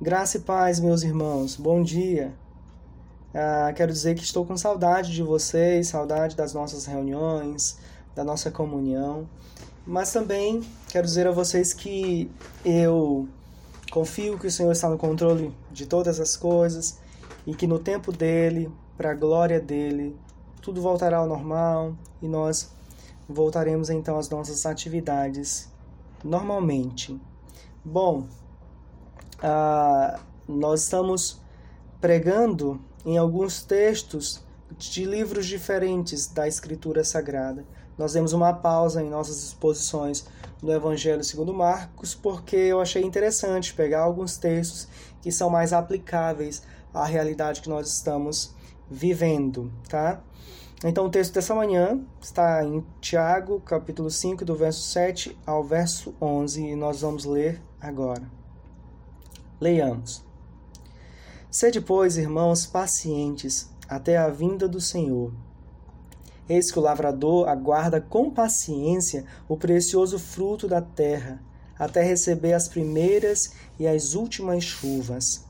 Graça e paz, meus irmãos. Bom dia. Ah, quero dizer que estou com saudade de vocês, saudade das nossas reuniões, da nossa comunhão. Mas também quero dizer a vocês que eu confio que o Senhor está no controle de todas as coisas e que no tempo dele, para a glória dele, tudo voltará ao normal e nós voltaremos então às nossas atividades normalmente. Bom, ah, nós estamos pregando em alguns textos de livros diferentes da Escritura Sagrada. Nós demos uma pausa em nossas exposições no Evangelho segundo Marcos, porque eu achei interessante pegar alguns textos que são mais aplicáveis à realidade que nós estamos vivendo, tá? Então o texto dessa manhã está em Tiago, capítulo 5, do verso 7 ao verso 11, e nós vamos ler agora. Leiamos. Sede, pois, irmãos, pacientes até a vinda do Senhor. Eis que o lavrador aguarda com paciência o precioso fruto da terra, até receber as primeiras e as últimas chuvas.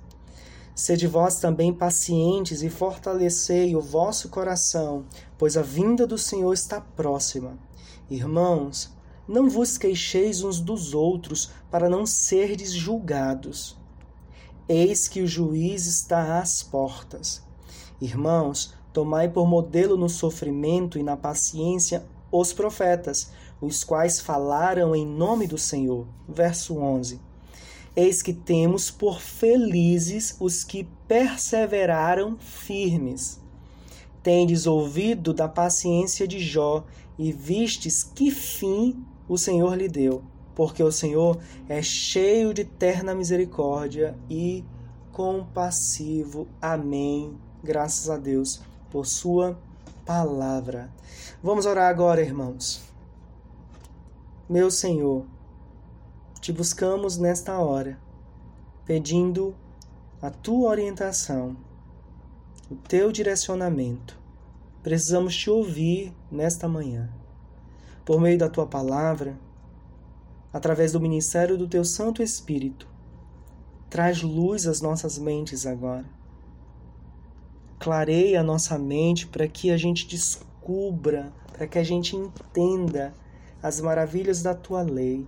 Sede vós também pacientes e fortalecei o vosso coração, pois a vinda do Senhor está próxima. Irmãos, não vos queixeis uns dos outros, para não serdes julgados. Eis que o juiz está às portas. Irmãos, tomai por modelo no sofrimento e na paciência os profetas, os quais falaram em nome do Senhor. Verso 11. Eis que temos por felizes os que perseveraram firmes. Tendes ouvido da paciência de Jó e vistes que fim o Senhor lhe deu porque o Senhor é cheio de terna misericórdia e compassivo. Amém. Graças a Deus por Sua palavra. Vamos orar agora, irmãos. Meu Senhor, te buscamos nesta hora, pedindo a tua orientação, o teu direcionamento. Precisamos te ouvir nesta manhã. Por meio da tua palavra, através do ministério do teu Santo Espírito. Traz luz às nossas mentes agora. Clareia a nossa mente para que a gente descubra, para que a gente entenda as maravilhas da tua lei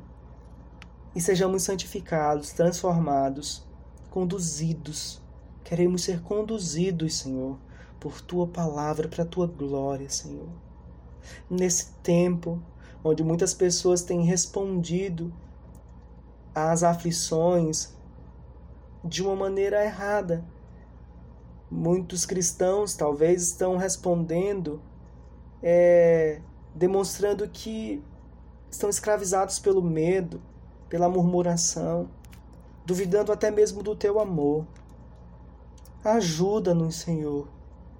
e sejamos santificados, transformados, conduzidos. Queremos ser conduzidos, Senhor, por tua palavra para tua glória, Senhor. Nesse tempo, onde muitas pessoas têm respondido às aflições de uma maneira errada. Muitos cristãos talvez estão respondendo, é, demonstrando que estão escravizados pelo medo, pela murmuração, duvidando até mesmo do teu amor. Ajuda-nos, Senhor.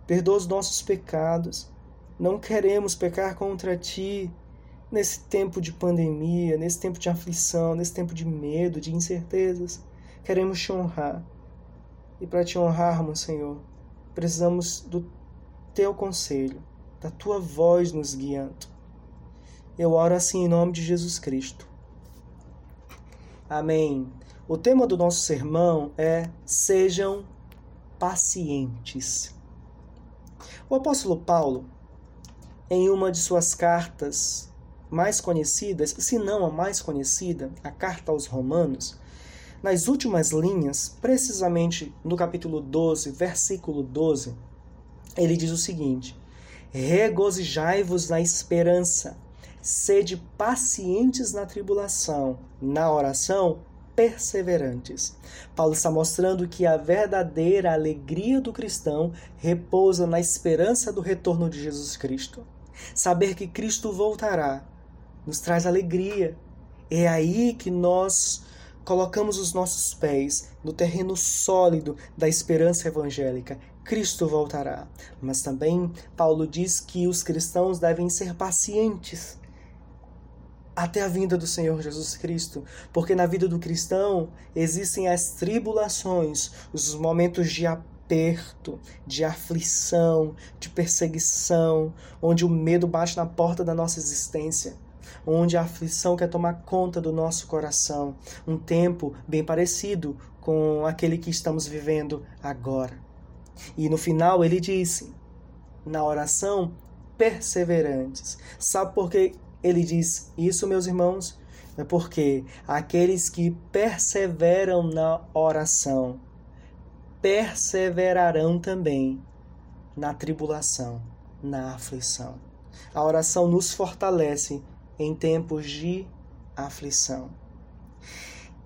Perdoa os nossos pecados. Não queremos pecar contra ti nesse tempo de pandemia, nesse tempo de aflição, nesse tempo de medo, de incertezas, queremos te honrar. E para te honrarmos, Senhor, precisamos do teu conselho, da tua voz nos guiando. Eu oro assim em nome de Jesus Cristo. Amém. O tema do nosso sermão é Sejam pacientes. O apóstolo Paulo, em uma de suas cartas mais conhecidas, se não a mais conhecida, a Carta aos Romanos, nas últimas linhas, precisamente no capítulo 12, versículo 12, ele diz o seguinte: Regozijai-vos na esperança, sede pacientes na tribulação, na oração perseverantes. Paulo está mostrando que a verdadeira alegria do cristão repousa na esperança do retorno de Jesus Cristo. Saber que Cristo voltará nos traz alegria. É aí que nós colocamos os nossos pés no terreno sólido da esperança evangélica. Cristo voltará. Mas também Paulo diz que os cristãos devem ser pacientes até a vinda do Senhor Jesus Cristo, porque na vida do cristão existem as tribulações, os momentos de aperto, de aflição, de perseguição, onde o medo bate na porta da nossa existência onde a aflição quer tomar conta do nosso coração. Um tempo bem parecido com aquele que estamos vivendo agora. E no final ele disse, na oração, perseverantes. Sabe por que ele diz isso, meus irmãos? É porque aqueles que perseveram na oração perseverarão também na tribulação, na aflição. A oração nos fortalece em tempos de aflição.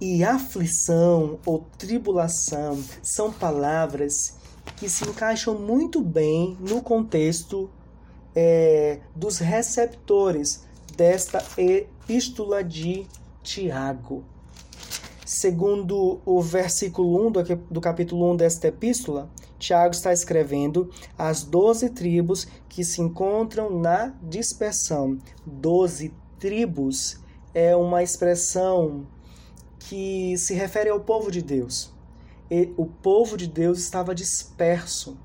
E aflição ou tribulação são palavras que se encaixam muito bem no contexto é, dos receptores desta epístola de Tiago. Segundo o versículo 1 do, capítulo 1 desta epístola, Tiago está escrevendo as doze tribos que se encontram na dispersão. Doze tribos é uma expressão que se refere ao povo de Deus. E o povo de Deus estava disperso.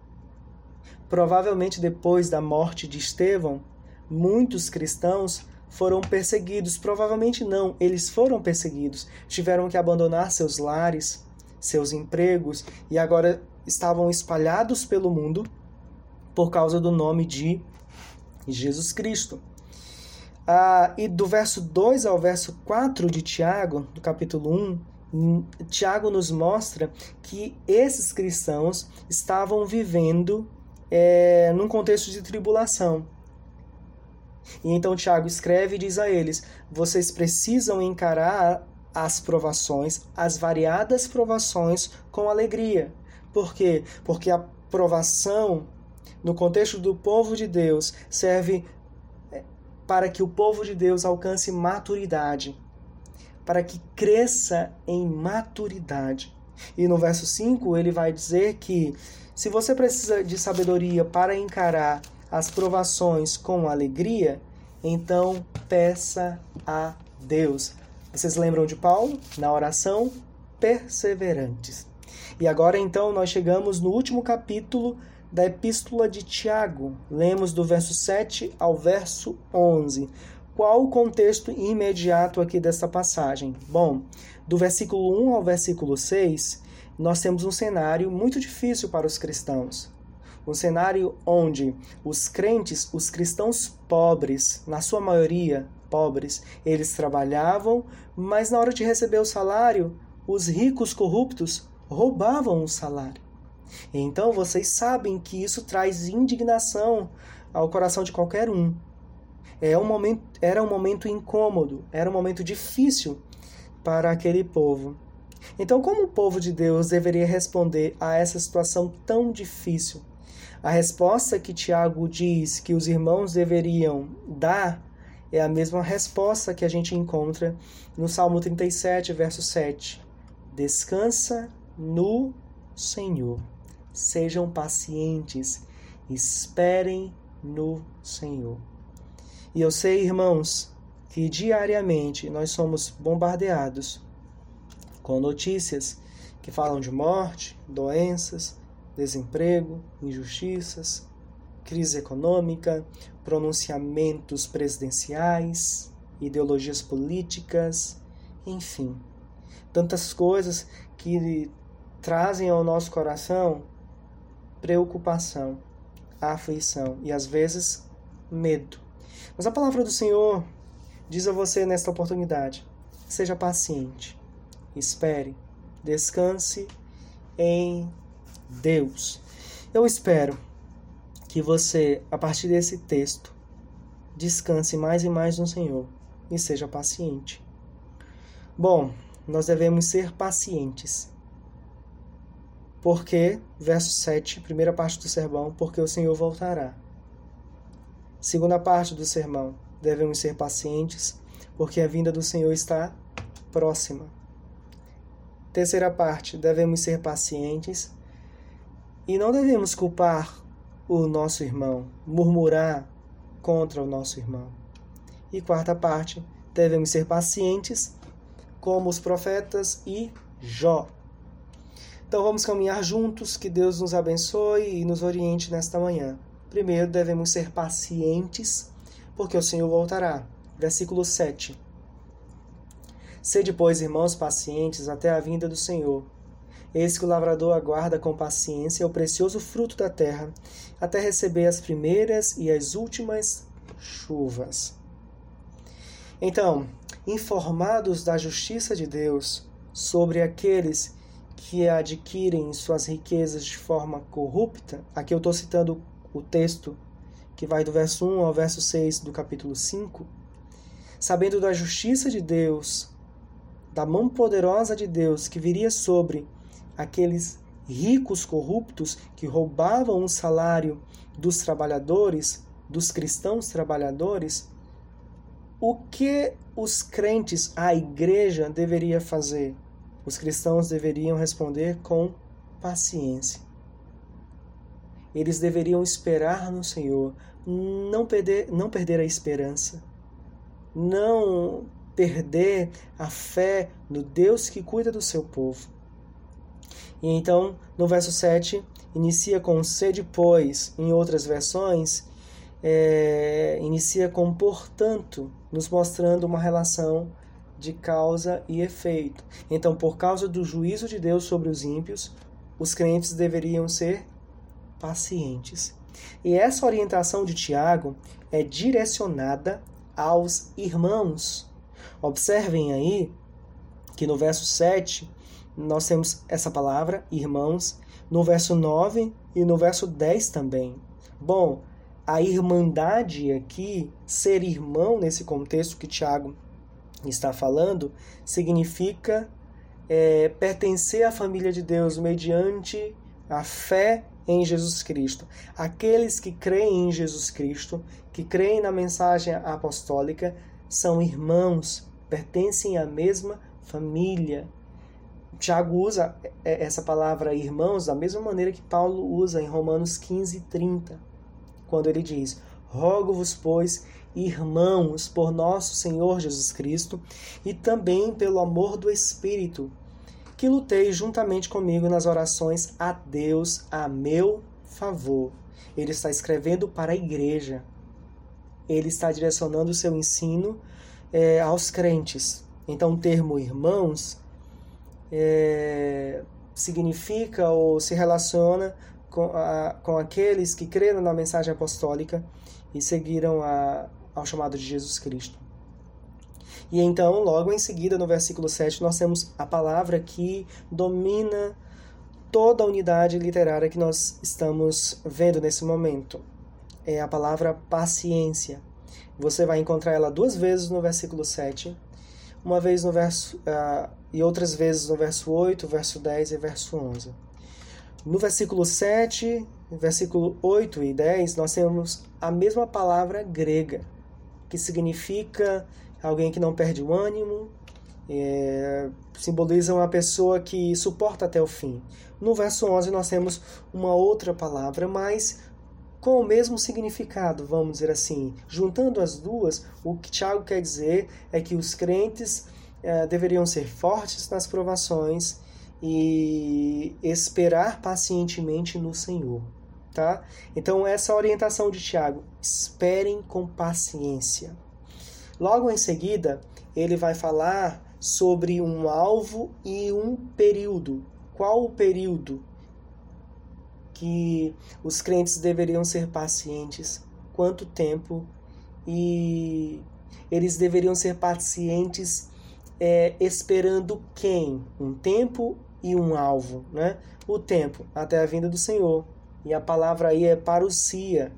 Provavelmente depois da morte de Estevão, muitos cristãos foram perseguidos. Provavelmente não, eles foram perseguidos. Tiveram que abandonar seus lares, seus empregos e agora estavam espalhados pelo mundo por causa do nome de Jesus Cristo. Ah, e do verso 2 ao verso 4 de Tiago, do capítulo 1, Tiago nos mostra que esses cristãos estavam vivendo é, num contexto de tribulação. E então Tiago escreve e diz a eles: vocês precisam encarar as provações, as variadas provações, com alegria. Por quê? Porque a provação, no contexto do povo de Deus, serve para que o povo de Deus alcance maturidade, para que cresça em maturidade. E no verso 5 ele vai dizer que se você precisa de sabedoria para encarar as provações com alegria, então peça a Deus. Vocês lembram de Paulo na oração perseverantes. E agora então nós chegamos no último capítulo da Epístola de Tiago. Lemos do verso 7 ao verso 11. Qual o contexto imediato aqui dessa passagem? Bom, do versículo 1 ao versículo 6, nós temos um cenário muito difícil para os cristãos. Um cenário onde os crentes, os cristãos pobres, na sua maioria pobres, eles trabalhavam, mas na hora de receber o salário, os ricos corruptos roubavam o salário. Então vocês sabem que isso traz indignação ao coração de qualquer um. É um momento, era um momento incômodo, era um momento difícil para aquele povo. Então, como o povo de Deus deveria responder a essa situação tão difícil? A resposta que Tiago diz que os irmãos deveriam dar é a mesma resposta que a gente encontra no Salmo 37, verso 7. Descansa no Senhor. Sejam pacientes, esperem no Senhor. E eu sei, irmãos, que diariamente nós somos bombardeados com notícias que falam de morte, doenças, desemprego, injustiças, crise econômica, pronunciamentos presidenciais, ideologias políticas, enfim, tantas coisas que trazem ao nosso coração preocupação, aflição e às vezes medo. Mas a palavra do Senhor diz a você nesta oportunidade: seja paciente, espere, descanse em Deus. Eu espero que você, a partir desse texto, descanse mais e mais no Senhor e seja paciente. Bom, nós devemos ser pacientes porque, verso 7, primeira parte do sermão, porque o Senhor voltará. Segunda parte do sermão, devemos ser pacientes, porque a vinda do Senhor está próxima. Terceira parte, devemos ser pacientes e não devemos culpar o nosso irmão, murmurar contra o nosso irmão. E quarta parte, devemos ser pacientes como os profetas e Jó. Então vamos caminhar juntos, que Deus nos abençoe e nos oriente nesta manhã. Primeiro devemos ser pacientes, porque o Senhor voltará. Versículo 7. Sede, pois, irmãos, pacientes até a vinda do Senhor. Eis que o lavrador aguarda com paciência o precioso fruto da terra, até receber as primeiras e as últimas chuvas. Então, informados da justiça de Deus sobre aqueles que adquirem suas riquezas de forma corrupta, aqui eu estou citando o texto que vai do verso 1 ao verso 6 do capítulo 5, sabendo da justiça de Deus, da mão poderosa de Deus que viria sobre aqueles ricos corruptos que roubavam o salário dos trabalhadores, dos cristãos trabalhadores, o que os crentes, a igreja, deveria fazer? Os cristãos deveriam responder com paciência. Eles deveriam esperar no Senhor, não perder, não perder a esperança, não perder a fé no Deus que cuida do seu povo. E então, no verso 7, inicia com sede, pois, em outras versões, é, inicia com portanto, nos mostrando uma relação de causa e efeito. Então, por causa do juízo de Deus sobre os ímpios, os crentes deveriam ser pacientes. E essa orientação de Tiago é direcionada aos irmãos. Observem aí que no verso 7 nós temos essa palavra, irmãos, no verso 9 e no verso 10 também. Bom, a irmandade aqui, ser irmão nesse contexto que Tiago está falando, significa é, pertencer à família de Deus mediante a fé em Jesus Cristo. Aqueles que creem em Jesus Cristo, que creem na mensagem apostólica, são irmãos, pertencem à mesma família. Tiago usa é, essa palavra irmãos da mesma maneira que Paulo usa em Romanos 15, 30, quando ele diz: Rogo-vos, pois, irmãos, por nosso Senhor Jesus Cristo e também pelo amor do Espírito, que lutei juntamente comigo nas orações a Deus a meu favor. Ele está escrevendo para a igreja. Ele está direcionando o seu ensino é, aos crentes. Então, o termo irmãos é, significa ou se relaciona com, a, com aqueles que creram na mensagem apostólica e seguiram a, ao chamado de Jesus Cristo. E então, logo em seguida, no versículo 7, nós temos a palavra que domina toda a unidade literária que nós estamos vendo nesse momento. É a palavra paciência. Você vai encontrar ela duas vezes no versículo 7, uma vez no verso uh, e outras vezes no verso 8, verso 10 e verso 11. No versículo 7, versículo 8 e 10, nós temos a mesma palavra grega, que significa alguém que não perde o ânimo, é, simboliza uma pessoa que suporta até o fim. No verso 11 nós temos uma outra palavra, mas com o mesmo significado, vamos dizer assim. Juntando as duas, o que Tiago quer dizer é que os crentes é, deveriam ser fortes nas provações e esperar pacientemente no Senhor. Tá? Então, essa orientação de Tiago, esperem com paciência. Logo em seguida, ele vai falar sobre um alvo e um período. Qual o período que os crentes deveriam ser pacientes? Quanto tempo? E eles deveriam ser pacientes é, esperando quem? Um tempo e um alvo, né? O tempo até a vinda do Senhor. E a palavra aí é parousia,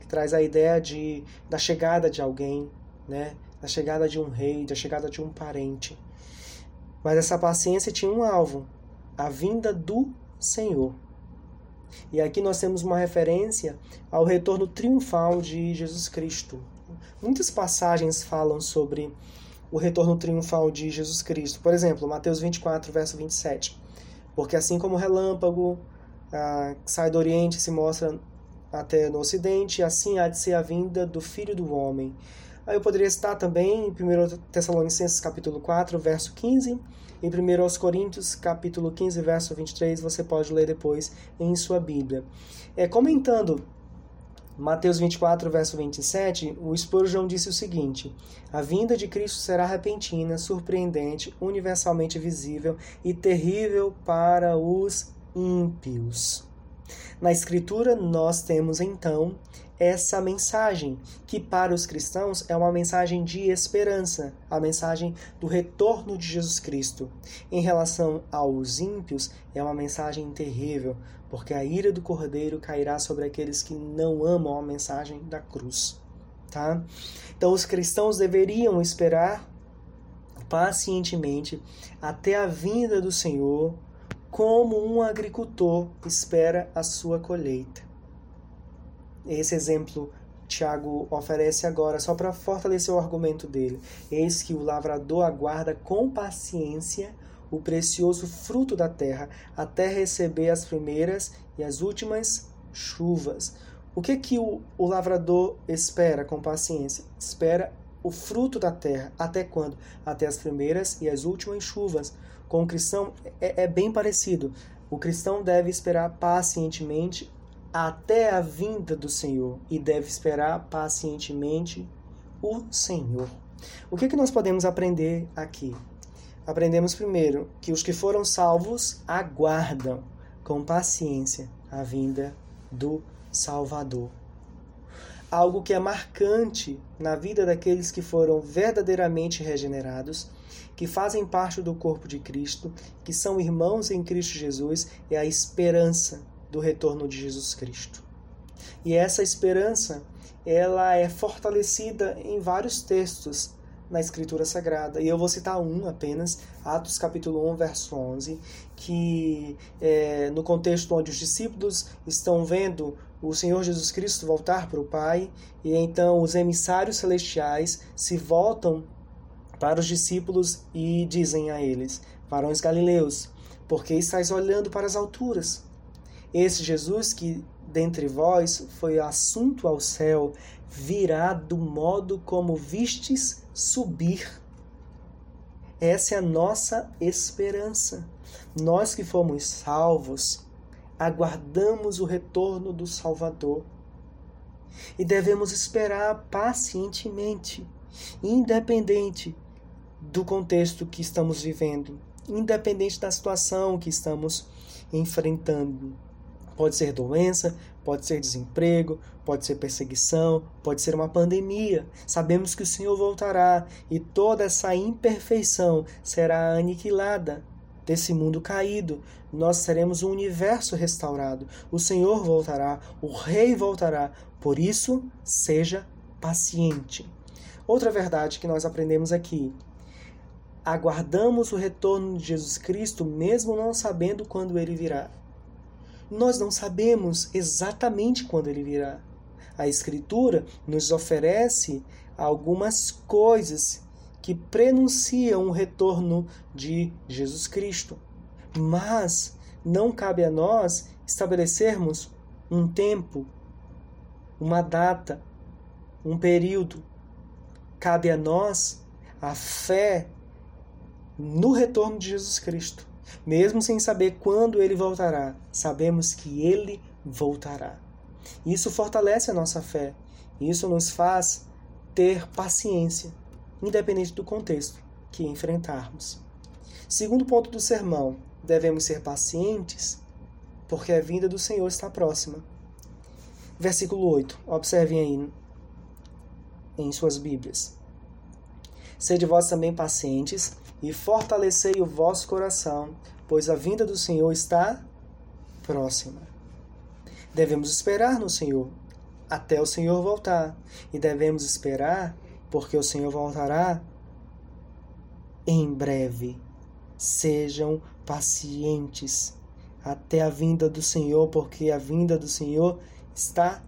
que traz a ideia de, da chegada de alguém, né? da chegada de um rei, da chegada de um parente. Mas essa paciência tinha um alvo, a vinda do Senhor. E aqui nós temos uma referência ao retorno triunfal de Jesus Cristo. Muitas passagens falam sobre o retorno triunfal de Jesus Cristo. Por exemplo, Mateus 24, verso 27. Porque assim como o relâmpago ah, sai do Oriente e se mostra até no Ocidente, assim há de ser a vinda do Filho do Homem. Aí eu poderia citar também em 1 Tessalonicenses capítulo 4, verso 15, em 1 Coríntios capítulo 15, verso 23, você pode ler depois em sua Bíblia. É, comentando Mateus 24, verso 27, o Spurgeon disse o seguinte: A vinda de Cristo será repentina, surpreendente, universalmente visível e terrível para os ímpios. Na Escritura, nós temos então essa mensagem, que para os cristãos é uma mensagem de esperança, a mensagem do retorno de Jesus Cristo. Em relação aos ímpios, é uma mensagem terrível, porque a ira do Cordeiro cairá sobre aqueles que não amam a mensagem da cruz. Tá? Então, os cristãos deveriam esperar pacientemente até a vinda do Senhor, como um agricultor espera a sua colheita. Esse exemplo Tiago oferece agora só para fortalecer o argumento dele. Eis que o lavrador aguarda com paciência o precioso fruto da terra até receber as primeiras e as últimas chuvas. O que que o, o lavrador espera com paciência? Espera o fruto da terra. Até quando? Até as primeiras e as últimas chuvas. Com o cristão é, é bem parecido. O cristão deve esperar pacientemente até a vinda do Senhor e deve esperar pacientemente o Senhor. O que, que nós podemos aprender aqui? Aprendemos primeiro que os que foram salvos aguardam com paciência a vinda do Salvador. Algo que é marcante na vida daqueles que foram verdadeiramente regenerados, que fazem parte do corpo de Cristo, que são irmãos em Cristo Jesus, é a esperança do retorno de Jesus Cristo. E essa esperança, ela é fortalecida em vários textos na Escritura Sagrada. E eu vou citar um apenas, Atos capítulo 1, verso 11, que é, no contexto onde os discípulos estão vendo o Senhor Jesus Cristo voltar para o Pai, e então os emissários celestiais se voltam para os discípulos e dizem a eles: Varões galileus, por que estáis olhando para as alturas? Esse Jesus que dentre vós foi assunto ao céu, virá do modo como vistes subir. Essa é a nossa esperança. Nós que fomos salvos, aguardamos o retorno do Salvador. E devemos esperar pacientemente, independente do contexto que estamos vivendo, independente da situação que estamos enfrentando. Pode ser doença, pode ser desemprego, pode ser perseguição, pode ser uma pandemia. Sabemos que o Senhor voltará e toda essa imperfeição será aniquilada desse mundo caído. Nós seremos um universo restaurado. O Senhor voltará, o Rei voltará. Por isso, seja paciente. Outra verdade que nós aprendemos aqui. Aguardamos o retorno de Jesus Cristo, mesmo não sabendo quando ele virá. Nós não sabemos exatamente quando ele virá. A Escritura nos oferece algumas coisas que prenunciam o retorno de Jesus Cristo. Mas não cabe a nós estabelecermos um tempo, uma data, um período. Cabe a nós a fé no retorno de Jesus Cristo. Mesmo sem saber quando ele voltará, sabemos que ele voltará. Isso fortalece a nossa fé. Isso nos faz ter paciência, independente do contexto que enfrentarmos. Segundo ponto do sermão, devemos ser pacientes porque a vinda do Senhor está próxima. Versículo 8. Observem aí em suas Bíblias. Sede vós também pacientes e fortalecei o vosso coração, pois a vinda do Senhor está próxima. Devemos esperar no Senhor até o Senhor voltar, e devemos esperar porque o Senhor voltará em breve. Sejam pacientes até a vinda do Senhor, porque a vinda do Senhor está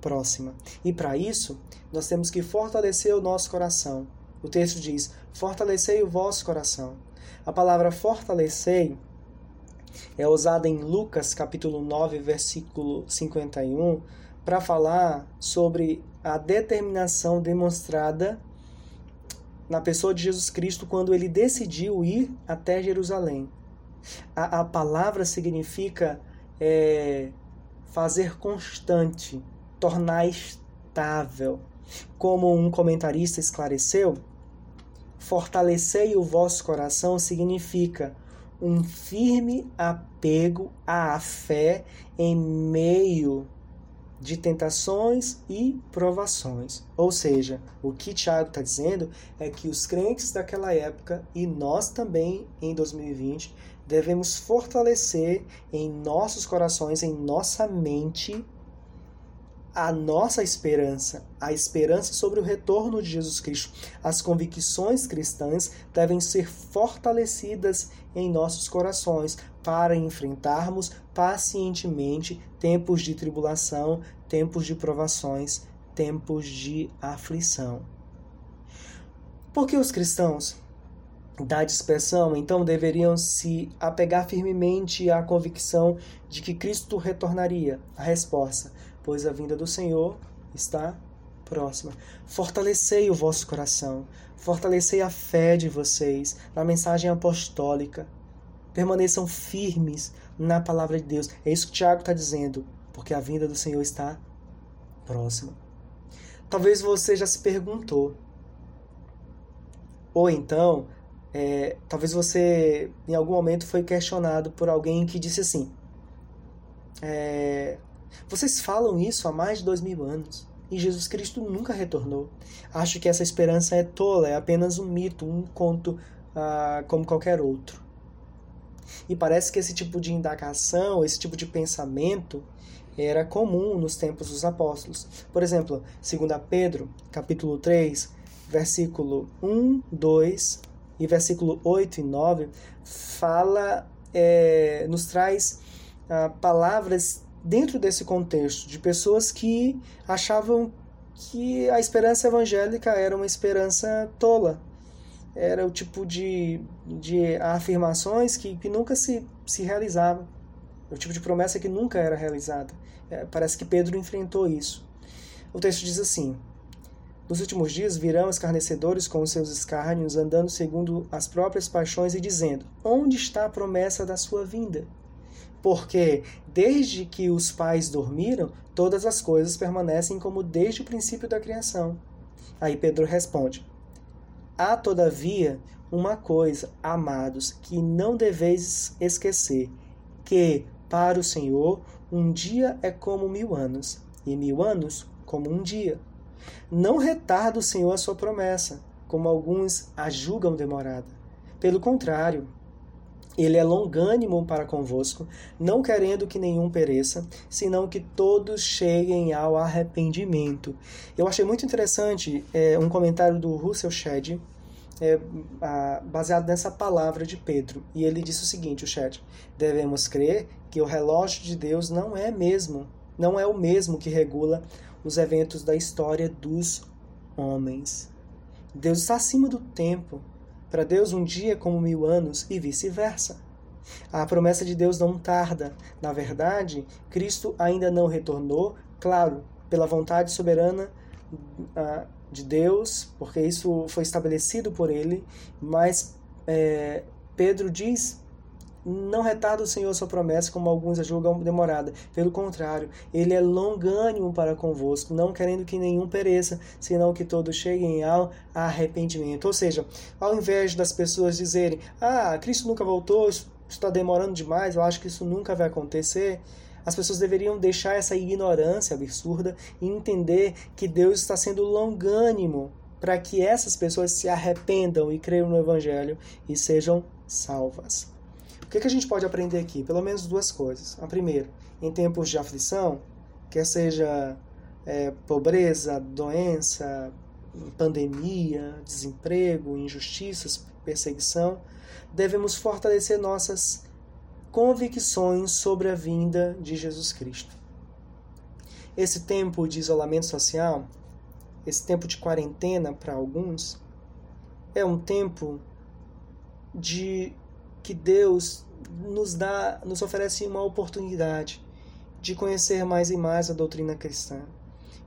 próxima. E para isso, nós temos que fortalecer o nosso coração. O texto diz: Fortalecei o vosso coração. A palavra fortalecei é usada em Lucas capítulo 9, versículo 51, para falar sobre a determinação demonstrada na pessoa de Jesus Cristo quando ele decidiu ir até Jerusalém. A, a palavra significa é, fazer constante, tornar estável. Como um comentarista esclareceu, fortalecei o vosso coração significa um firme apego à fé em meio de tentações e provações. Ou seja, o que Tiago está dizendo é que os crentes daquela época e nós também em 2020 devemos fortalecer em nossos corações, em nossa mente, a nossa esperança, a esperança sobre o retorno de Jesus Cristo. As convicções cristãs devem ser fortalecidas em nossos corações para enfrentarmos pacientemente tempos de tribulação, tempos de provações, tempos de aflição. Porque os cristãos da dispersão, então deveriam se apegar firmemente à convicção de que Cristo retornaria. A resposta: pois a vinda do Senhor está próxima. Fortalecei o vosso coração, fortalecei a fé de vocês na mensagem apostólica. Permaneçam firmes na palavra de Deus. É isso que Tiago está dizendo, porque a vinda do Senhor está próxima. Talvez você já se perguntou, ou então é, talvez você, em algum momento, foi questionado por alguém que disse assim: é, Vocês falam isso há mais de dois mil anos e Jesus Cristo nunca retornou. Acho que essa esperança é tola, é apenas um mito, um conto ah, como qualquer outro. E parece que esse tipo de indagação, esse tipo de pensamento era comum nos tempos dos apóstolos. Por exemplo, 2 Pedro, capítulo 3, versículo 1, 2 e versículo 8 e 9 fala, é, nos traz ah, palavras dentro desse contexto de pessoas que achavam que a esperança evangélica era uma esperança tola. Era o tipo de, de afirmações que, que nunca se, se realizavam. O tipo de promessa que nunca era realizada. É, parece que Pedro enfrentou isso. O texto diz assim: nos últimos dias virão escarnecedores com os seus escárnios, andando segundo as próprias paixões e dizendo: Onde está a promessa da sua vinda? Porque, desde que os pais dormiram, todas as coisas permanecem como desde o princípio da criação. Aí Pedro responde: Há, todavia, uma coisa, amados, que não deveis esquecer: que, para o Senhor, um dia é como mil anos, e mil anos como um dia. Não retarda o Senhor a sua promessa, como alguns a julgam demorada. Pelo contrário, ele é longânimo para convosco, não querendo que nenhum pereça, senão que todos cheguem ao arrependimento. Eu achei muito interessante é, um comentário do Russell Shedd, é, baseado nessa palavra de Pedro. E ele disse o seguinte, o Shedd, devemos crer que o relógio de Deus não é mesmo, não é o mesmo que regula os eventos da história dos homens. Deus está acima do tempo. Para Deus, um dia é como mil anos e vice-versa. A promessa de Deus não tarda. Na verdade, Cristo ainda não retornou, claro, pela vontade soberana uh, de Deus, porque isso foi estabelecido por ele, mas é, Pedro diz não retarda o Senhor sua promessa, como alguns a julgam demorada. Pelo contrário, ele é longânimo para convosco, não querendo que nenhum pereça, senão que todos cheguem ao arrependimento. Ou seja, ao invés das pessoas dizerem: Ah, Cristo nunca voltou, está demorando demais, eu acho que isso nunca vai acontecer. As pessoas deveriam deixar essa ignorância absurda e entender que Deus está sendo longânimo para que essas pessoas se arrependam e creiam no Evangelho e sejam salvas. O que, que a gente pode aprender aqui? Pelo menos duas coisas. A primeira, em tempos de aflição, quer seja é, pobreza, doença, pandemia, desemprego, injustiças, perseguição, devemos fortalecer nossas convicções sobre a vinda de Jesus Cristo. Esse tempo de isolamento social, esse tempo de quarentena para alguns, é um tempo de que Deus nos dá, nos oferece uma oportunidade de conhecer mais e mais a doutrina cristã,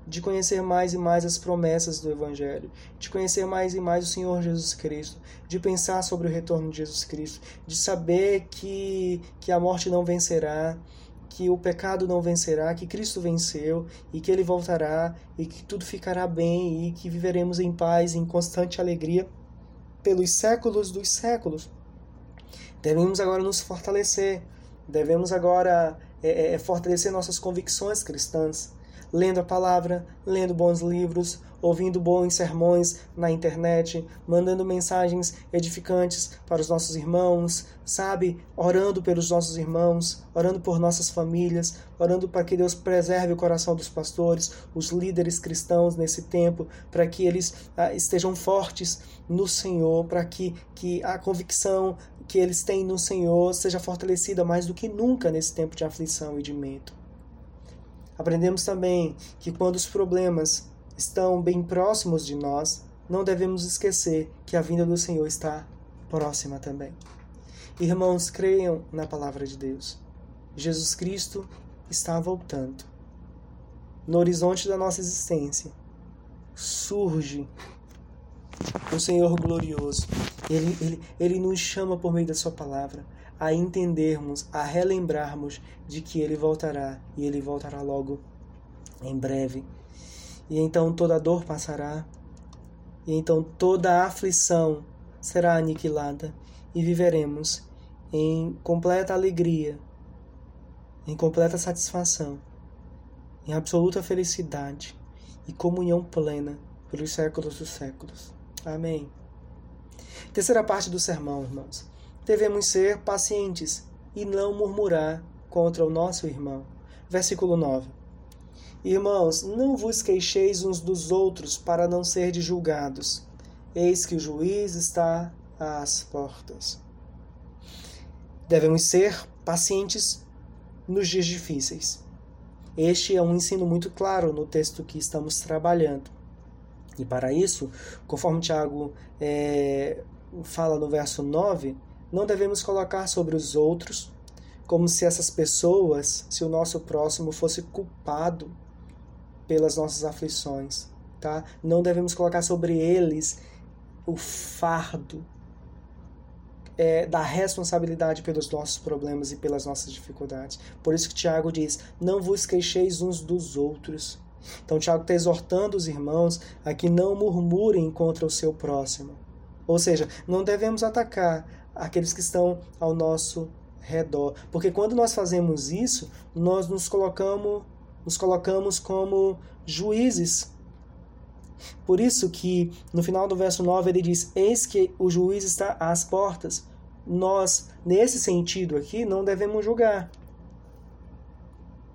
de conhecer mais e mais as promessas do Evangelho, de conhecer mais e mais o Senhor Jesus Cristo, de pensar sobre o retorno de Jesus Cristo, de saber que, que a morte não vencerá, que o pecado não vencerá, que Cristo venceu e que ele voltará e que tudo ficará bem e que viveremos em paz, em constante alegria pelos séculos dos séculos. Devemos agora nos fortalecer, devemos agora é, é, fortalecer nossas convicções cristãs, lendo a palavra, lendo bons livros, ouvindo bons sermões na internet, mandando mensagens edificantes para os nossos irmãos, sabe? Orando pelos nossos irmãos, orando por nossas famílias, orando para que Deus preserve o coração dos pastores, os líderes cristãos nesse tempo, para que eles ah, estejam fortes no Senhor, para que, que a convicção que eles têm no Senhor seja fortalecida mais do que nunca nesse tempo de aflição e de medo. Aprendemos também que quando os problemas estão bem próximos de nós, não devemos esquecer que a vinda do Senhor está próxima também. Irmãos, creiam na palavra de Deus. Jesus Cristo está voltando. No horizonte da nossa existência surge o Senhor glorioso. Ele, ele, ele nos chama por meio da Sua palavra a entendermos, a relembrarmos de que Ele voltará e Ele voltará logo em breve. E então toda dor passará, e então toda aflição será aniquilada, e viveremos em completa alegria, em completa satisfação, em absoluta felicidade e comunhão plena pelos séculos dos séculos. Amém. Terceira parte do sermão, irmãos devemos ser pacientes e não murmurar contra o nosso irmão. Versículo 9. Irmãos, não vos queixeis uns dos outros para não serdes julgados. Eis que o juiz está às portas. Devemos ser pacientes nos dias difíceis. Este é um ensino muito claro no texto que estamos trabalhando. E para isso, conforme Tiago é, fala no verso 9, não devemos colocar sobre os outros como se essas pessoas, se o nosso próximo fosse culpado pelas nossas aflições, tá? Não devemos colocar sobre eles o fardo é, da responsabilidade pelos nossos problemas e pelas nossas dificuldades. Por isso que Tiago diz: não vos queixeis uns dos outros. Então Tiago está exortando os irmãos a que não murmurem contra o seu próximo. Ou seja, não devemos atacar aqueles que estão ao nosso redor. Porque quando nós fazemos isso, nós nos colocamos, nos colocamos como juízes. Por isso que no final do verso 9 ele diz: Eis que o juiz está às portas. Nós, nesse sentido aqui, não devemos julgar.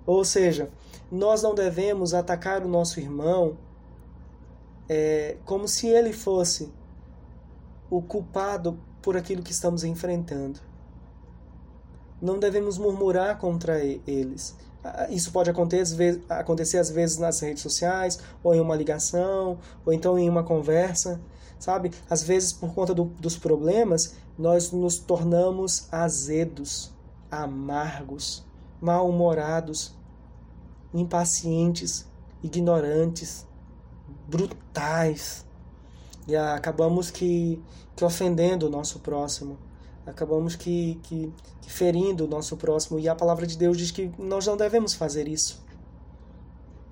Ou seja, nós não devemos atacar o nosso irmão é, como se ele fosse o culpado por aquilo que estamos enfrentando. Não devemos murmurar contra eles. Isso pode acontecer, acontecer às vezes nas redes sociais, ou em uma ligação, ou então em uma conversa, sabe? Às vezes, por conta do, dos problemas, nós nos tornamos azedos, amargos, mal-humorados, impacientes, ignorantes, brutais. E acabamos que, que ofendendo o nosso próximo. Acabamos que, que, que ferindo o nosso próximo. E a palavra de Deus diz que nós não devemos fazer isso.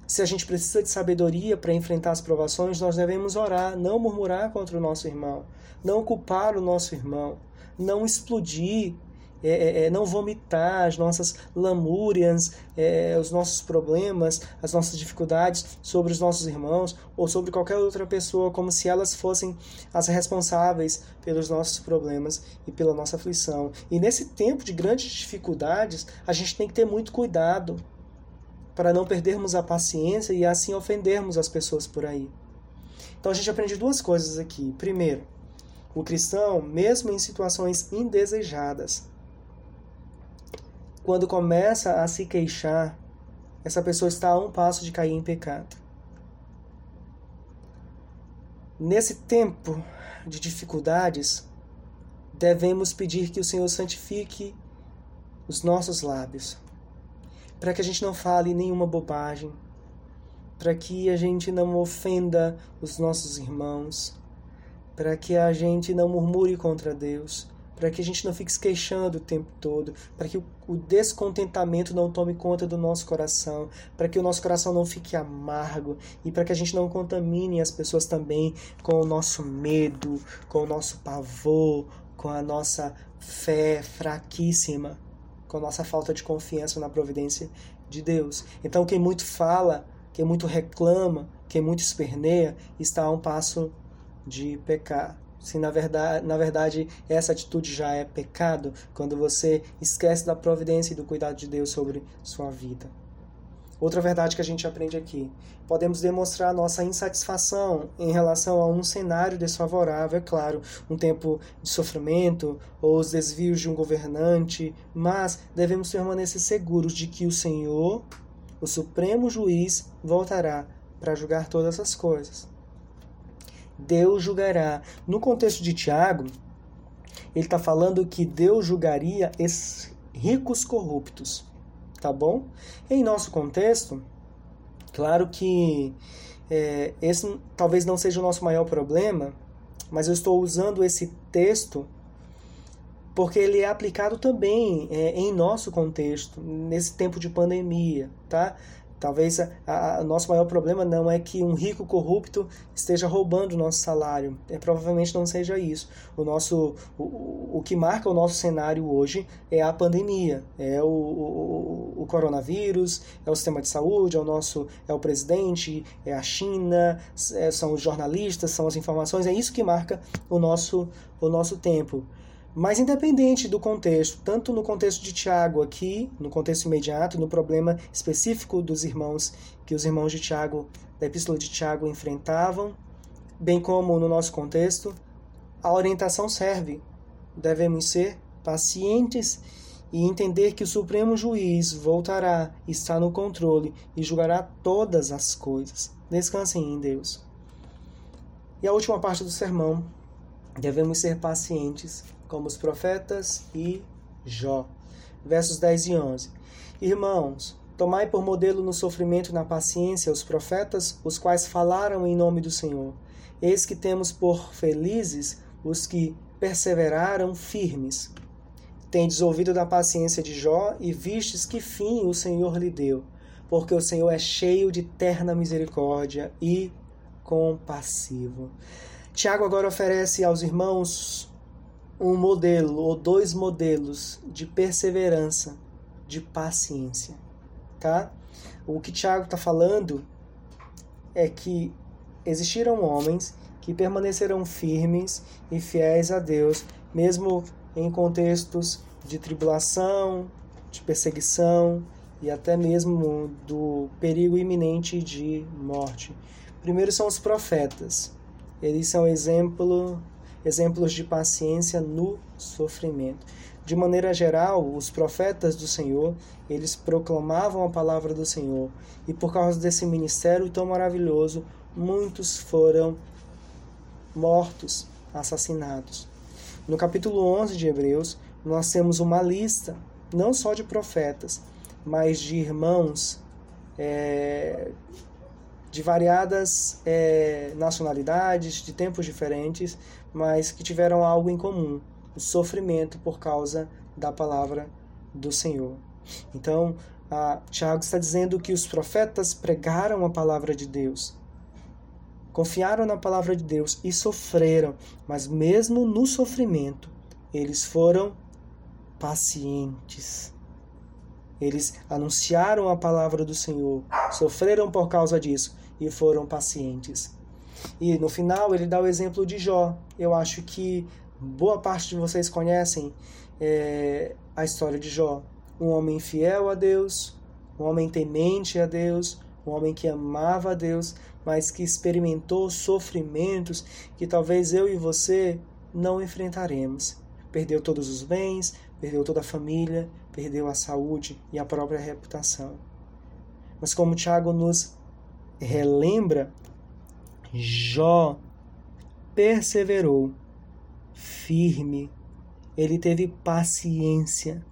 Se a gente precisa de sabedoria para enfrentar as provações, nós devemos orar, não murmurar contra o nosso irmão, não culpar o nosso irmão, não explodir é, é, é, não vomitar as nossas lamúrias, é, os nossos problemas, as nossas dificuldades sobre os nossos irmãos ou sobre qualquer outra pessoa, como se elas fossem as responsáveis pelos nossos problemas e pela nossa aflição. E nesse tempo de grandes dificuldades, a gente tem que ter muito cuidado para não perdermos a paciência e assim ofendermos as pessoas por aí. Então a gente aprende duas coisas aqui. Primeiro, o cristão, mesmo em situações indesejadas, quando começa a se queixar, essa pessoa está a um passo de cair em pecado. Nesse tempo de dificuldades, devemos pedir que o Senhor santifique os nossos lábios, para que a gente não fale nenhuma bobagem, para que a gente não ofenda os nossos irmãos, para que a gente não murmure contra Deus, para que a gente não fique se queixando o tempo todo, para que o descontentamento não tome conta do nosso coração, para que o nosso coração não fique amargo e para que a gente não contamine as pessoas também com o nosso medo, com o nosso pavor, com a nossa fé fraquíssima, com a nossa falta de confiança na providência de Deus. Então, quem muito fala, quem muito reclama, quem muito esperneia, está a um passo de pecar se na verdade, na verdade essa atitude já é pecado, quando você esquece da providência e do cuidado de Deus sobre sua vida. Outra verdade que a gente aprende aqui: podemos demonstrar nossa insatisfação em relação a um cenário desfavorável, é claro, um tempo de sofrimento ou os desvios de um governante, mas devemos permanecer seguros de que o Senhor, o Supremo Juiz, voltará para julgar todas as coisas. Deus julgará. No contexto de Tiago, ele está falando que Deus julgaria esses ricos corruptos, tá bom? Em nosso contexto, claro que é, esse talvez não seja o nosso maior problema, mas eu estou usando esse texto porque ele é aplicado também é, em nosso contexto, nesse tempo de pandemia, tá? Talvez o nosso maior problema não é que um rico corrupto esteja roubando o nosso salário. É, provavelmente não seja isso. O, nosso, o, o que marca o nosso cenário hoje é a pandemia, é o, o, o coronavírus, é o sistema de saúde, é o nosso é o presidente, é a China, é, são os jornalistas, são as informações. É isso que marca o nosso, o nosso tempo. Mas independente do contexto, tanto no contexto de Tiago aqui, no contexto imediato, no problema específico dos irmãos que os irmãos de Tiago, da epístola de Tiago enfrentavam, bem como no nosso contexto, a orientação serve. Devemos ser pacientes e entender que o Supremo Juiz voltará, está no controle e julgará todas as coisas. Descansem em Deus. E a última parte do sermão, devemos ser pacientes como os profetas e Jó. Versos 10 e 11. Irmãos, tomai por modelo no sofrimento e na paciência os profetas, os quais falaram em nome do Senhor. Eis que temos por felizes os que perseveraram firmes. Tendes ouvido da paciência de Jó e vistes que fim o Senhor lhe deu, porque o Senhor é cheio de terna misericórdia e compassivo. Tiago agora oferece aos irmãos um modelo ou dois modelos de perseverança, de paciência, tá? O que Tiago está falando é que existiram homens que permaneceram firmes e fiéis a Deus, mesmo em contextos de tribulação, de perseguição e até mesmo do perigo iminente de morte. Primeiro são os profetas. Eles são exemplo exemplos de paciência no sofrimento. De maneira geral, os profetas do Senhor, eles proclamavam a palavra do Senhor, e por causa desse ministério tão maravilhoso, muitos foram mortos, assassinados. No capítulo 11 de Hebreus, nós temos uma lista, não só de profetas, mas de irmãos é, de variadas é, nacionalidades, de tempos diferentes, mas que tiveram algo em comum: o sofrimento por causa da palavra do Senhor. Então, Tiago está dizendo que os profetas pregaram a palavra de Deus, confiaram na palavra de Deus e sofreram, mas mesmo no sofrimento, eles foram pacientes. Eles anunciaram a palavra do Senhor, sofreram por causa disso e foram pacientes. E no final ele dá o exemplo de Jó. Eu acho que boa parte de vocês conhecem é, a história de Jó. Um homem fiel a Deus, um homem temente a Deus, um homem que amava a Deus, mas que experimentou sofrimentos que talvez eu e você não enfrentaremos. Perdeu todos os bens, perdeu toda a família, perdeu a saúde e a própria reputação. Mas como Tiago nos relembra, Jó perseverou firme, ele teve paciência.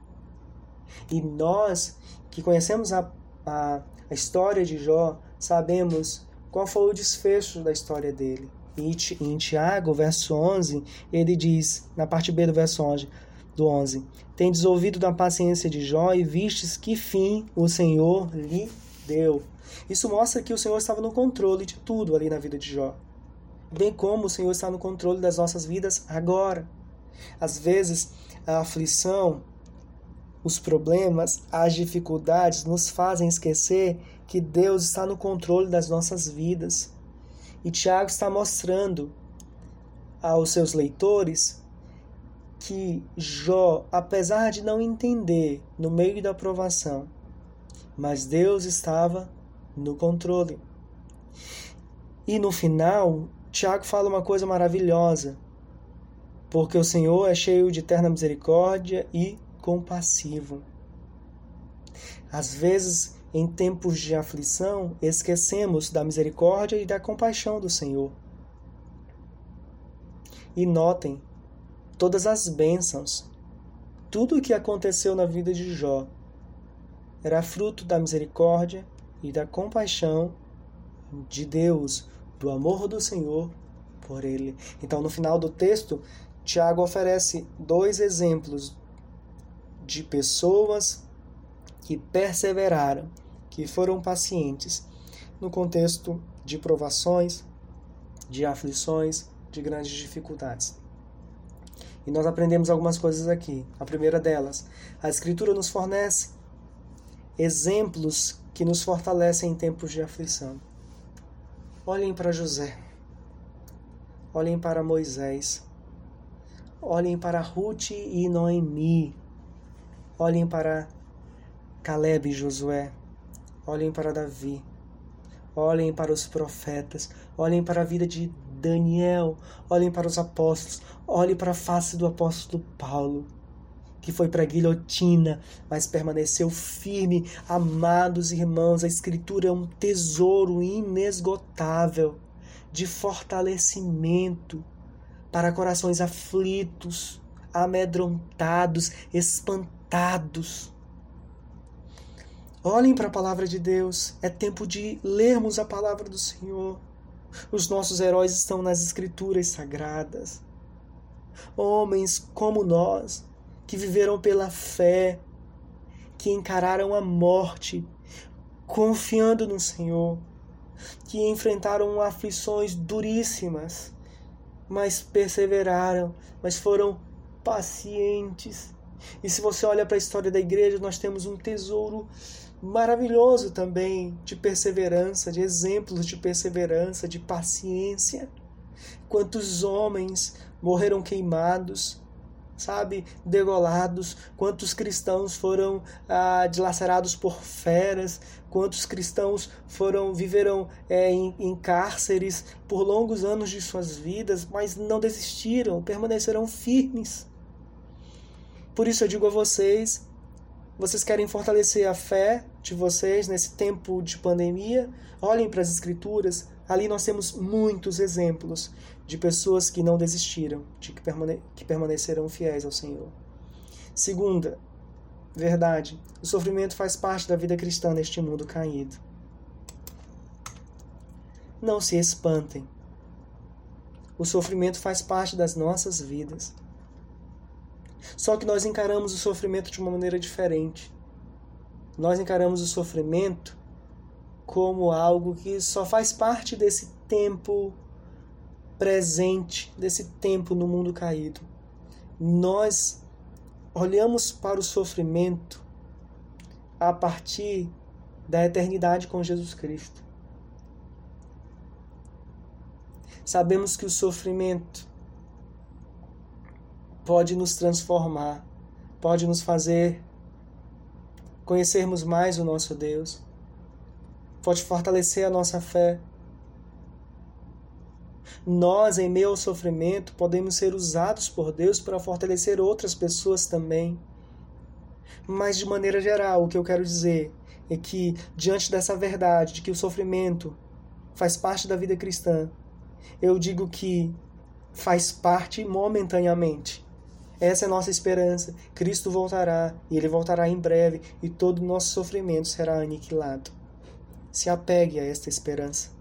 E nós que conhecemos a, a, a história de Jó, sabemos qual foi o desfecho da história dele. E em Tiago, verso 11, ele diz, na parte B do verso 11, do 11: Tendes ouvido da paciência de Jó e vistes que fim o Senhor lhe deu. Isso mostra que o Senhor estava no controle de tudo ali na vida de Jó. Bem como o Senhor está no controle das nossas vidas agora. Às vezes, a aflição, os problemas, as dificuldades nos fazem esquecer que Deus está no controle das nossas vidas. E Tiago está mostrando aos seus leitores que Jó, apesar de não entender no meio da provação, mas Deus estava no controle. E no final, Tiago fala uma coisa maravilhosa, porque o Senhor é cheio de eterna misericórdia e compassivo. Às vezes, em tempos de aflição, esquecemos da misericórdia e da compaixão do Senhor. E notem todas as bênçãos, tudo o que aconteceu na vida de Jó era fruto da misericórdia e da compaixão de Deus, do amor do Senhor por ele. Então, no final do texto, Tiago oferece dois exemplos de pessoas que perseveraram, que foram pacientes no contexto de provações, de aflições, de grandes dificuldades. E nós aprendemos algumas coisas aqui. A primeira delas, a Escritura nos fornece exemplos que nos fortalecem em tempos de aflição. Olhem para José. Olhem para Moisés. Olhem para Ruth e Noemi. Olhem para Caleb e Josué. Olhem para Davi. Olhem para os profetas. Olhem para a vida de Daniel. Olhem para os apóstolos. Olhem para a face do apóstolo Paulo, que foi para a guilhotina, mas permaneceu firme. Amados irmãos, a Escritura é um tesouro inesgotável de fortalecimento para corações aflitos, amedrontados, espantados. Olhem para a palavra de Deus, é tempo de lermos a palavra do Senhor. Os nossos heróis estão nas Escrituras sagradas. Homens como nós, que viveram pela fé, que encararam a morte, confiando no Senhor, que enfrentaram aflições duríssimas, mas perseveraram, mas foram pacientes. E se você olha para a história da igreja, nós temos um tesouro maravilhoso também de perseverança, de exemplos de perseverança, de paciência. Quantos homens morreram queimados, sabe, degolados, quantos cristãos foram ah, dilacerados por feras, quantos cristãos foram viveram é, em, em cárceres por longos anos de suas vidas, mas não desistiram, permaneceram firmes. Por isso eu digo a vocês, vocês querem fortalecer a fé de vocês nesse tempo de pandemia? Olhem para as escrituras, ali nós temos muitos exemplos de pessoas que não desistiram, de que, permane que permaneceram fiéis ao Senhor. Segunda, verdade, o sofrimento faz parte da vida cristã neste mundo caído. Não se espantem. O sofrimento faz parte das nossas vidas. Só que nós encaramos o sofrimento de uma maneira diferente. Nós encaramos o sofrimento como algo que só faz parte desse tempo presente desse tempo no mundo caído. Nós olhamos para o sofrimento a partir da eternidade com Jesus Cristo. Sabemos que o sofrimento pode nos transformar, pode nos fazer conhecermos mais o nosso Deus, pode fortalecer a nossa fé, nós, em meio ao sofrimento, podemos ser usados por Deus para fortalecer outras pessoas também. Mas, de maneira geral, o que eu quero dizer é que, diante dessa verdade de que o sofrimento faz parte da vida cristã, eu digo que faz parte momentaneamente. Essa é a nossa esperança. Cristo voltará e ele voltará em breve e todo o nosso sofrimento será aniquilado. Se apegue a esta esperança.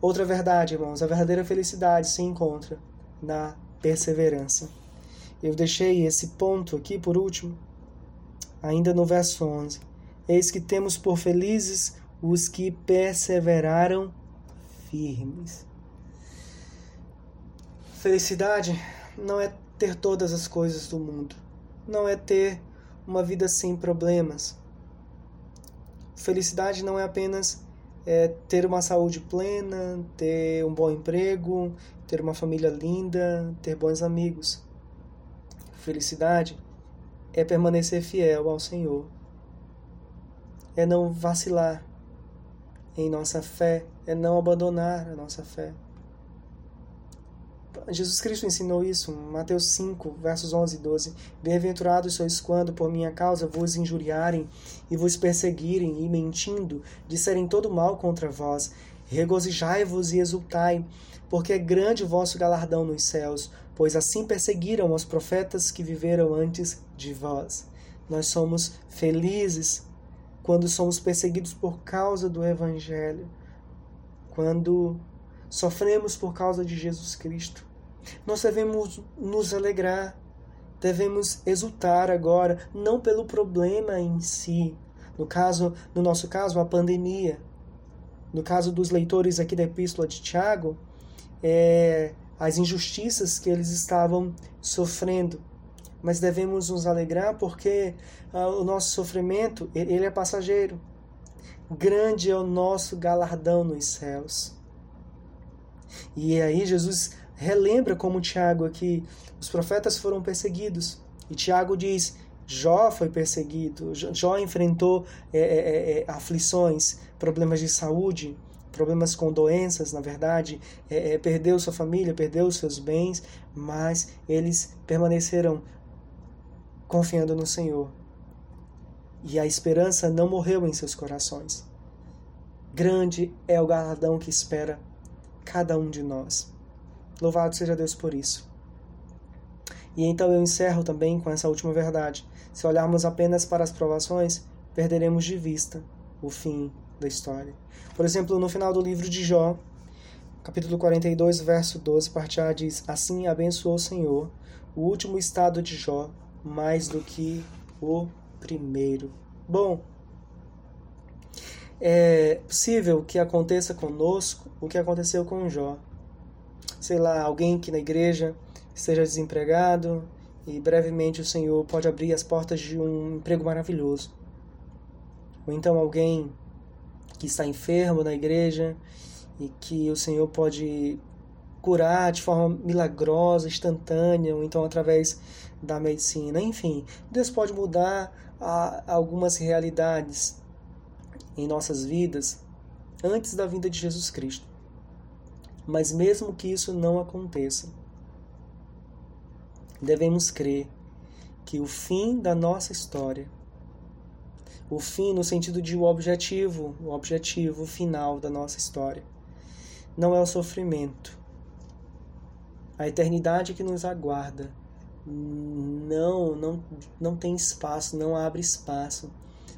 Outra verdade, irmãos, a verdadeira felicidade se encontra na perseverança. Eu deixei esse ponto aqui por último, ainda no verso 11. Eis que temos por felizes os que perseveraram firmes. Felicidade não é ter todas as coisas do mundo, não é ter uma vida sem problemas. Felicidade não é apenas é, ter uma saúde plena, ter um bom emprego, ter uma família linda, ter bons amigos. Felicidade é permanecer fiel ao Senhor, é não vacilar em nossa fé, é não abandonar a nossa fé. Jesus Cristo ensinou isso, Mateus 5, versos 11 e 12. Bem-aventurados sois quando, por minha causa, vos injuriarem e vos perseguirem, e mentindo, disserem todo mal contra vós. Regozijai-vos e exultai, porque é grande o vosso galardão nos céus, pois assim perseguiram os profetas que viveram antes de vós. Nós somos felizes quando somos perseguidos por causa do Evangelho, quando sofremos por causa de Jesus Cristo. Nós devemos nos alegrar, devemos exultar agora, não pelo problema em si, no caso, no nosso caso, a pandemia. No caso dos leitores aqui da Epístola de Tiago, é, as injustiças que eles estavam sofrendo. Mas devemos nos alegrar porque ah, o nosso sofrimento, ele é passageiro. Grande é o nosso galardão nos céus. E aí Jesus relembra como Tiago aqui, os profetas foram perseguidos. E Tiago diz, Jó foi perseguido, Jó enfrentou é, é, é, é, aflições, problemas de saúde, problemas com doenças, na verdade, é, é, perdeu sua família, perdeu seus bens, mas eles permaneceram confiando no Senhor. E a esperança não morreu em seus corações. Grande é o galardão que espera cada um de nós. Louvado seja Deus por isso. E então eu encerro também com essa última verdade. Se olharmos apenas para as provações, perderemos de vista o fim da história. Por exemplo, no final do livro de Jó, capítulo 42, verso 12, parte A diz: Assim abençoou o Senhor o último estado de Jó mais do que o primeiro. Bom, é possível que aconteça conosco o que aconteceu com Jó sei lá, alguém que na igreja esteja desempregado e brevemente o Senhor pode abrir as portas de um emprego maravilhoso. Ou então alguém que está enfermo na igreja e que o Senhor pode curar de forma milagrosa, instantânea, ou então através da medicina. Enfim, Deus pode mudar algumas realidades em nossas vidas antes da vinda de Jesus Cristo. Mas mesmo que isso não aconteça, devemos crer que o fim da nossa história, o fim no sentido de o objetivo, o objetivo final da nossa história, não é o sofrimento. A eternidade que nos aguarda não, não, não tem espaço, não abre espaço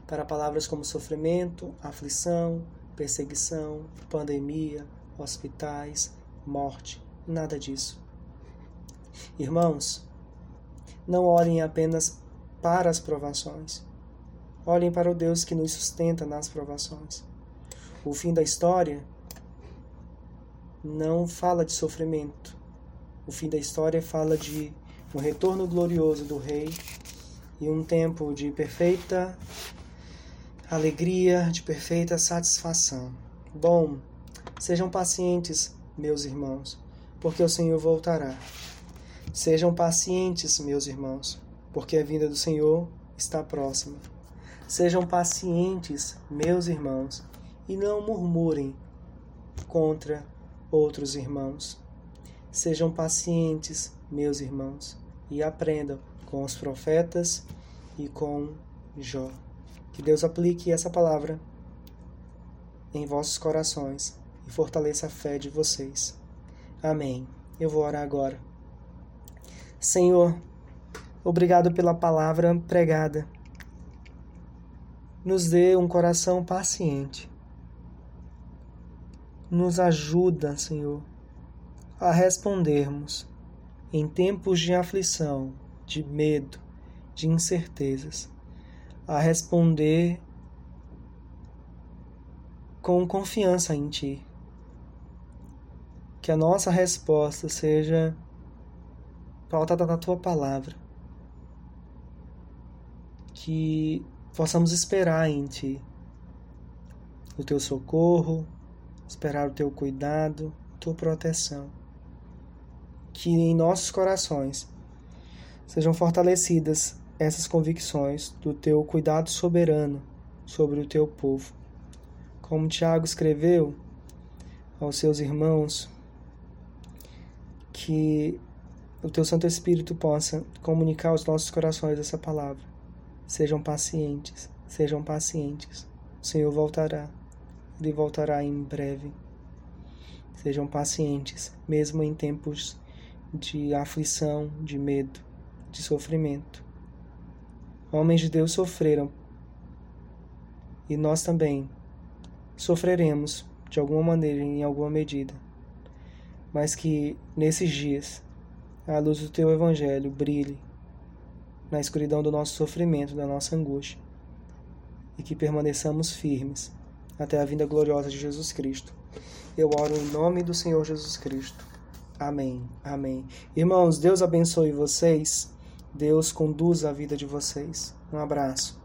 para palavras como sofrimento, aflição, perseguição, pandemia, hospitais, morte, nada disso. Irmãos, não olhem apenas para as provações. Olhem para o Deus que nos sustenta nas provações. O fim da história não fala de sofrimento. O fim da história fala de um retorno glorioso do Rei e um tempo de perfeita alegria, de perfeita satisfação. Bom, Sejam pacientes, meus irmãos, porque o Senhor voltará. Sejam pacientes, meus irmãos, porque a vinda do Senhor está próxima. Sejam pacientes, meus irmãos, e não murmurem contra outros irmãos. Sejam pacientes, meus irmãos, e aprendam com os profetas e com Jó. Que Deus aplique essa palavra em vossos corações e fortaleça a fé de vocês. Amém. Eu vou orar agora. Senhor, obrigado pela palavra pregada. Nos dê um coração paciente. nos ajuda, Senhor, a respondermos em tempos de aflição, de medo, de incertezas, a responder com confiança em Ti. Que a nossa resposta seja pautada na Tua palavra. Que possamos esperar em Ti o Teu socorro, esperar o Teu cuidado, Tua proteção. Que em nossos corações sejam fortalecidas essas convicções do Teu cuidado soberano sobre o Teu povo como Tiago escreveu aos seus irmãos, que o teu Santo Espírito possa comunicar aos nossos corações essa palavra. Sejam pacientes, sejam pacientes. O Senhor voltará, Ele voltará em breve. Sejam pacientes, mesmo em tempos de aflição, de medo, de sofrimento. Homens de Deus sofreram e nós também sofreremos de alguma maneira, em alguma medida, mas que nesses dias a luz do teu evangelho brilhe na escuridão do nosso sofrimento, da nossa angústia, e que permaneçamos firmes até a vinda gloriosa de Jesus Cristo. Eu oro em nome do Senhor Jesus Cristo. Amém. Amém. Irmãos, Deus abençoe vocês. Deus conduza a vida de vocês. Um abraço.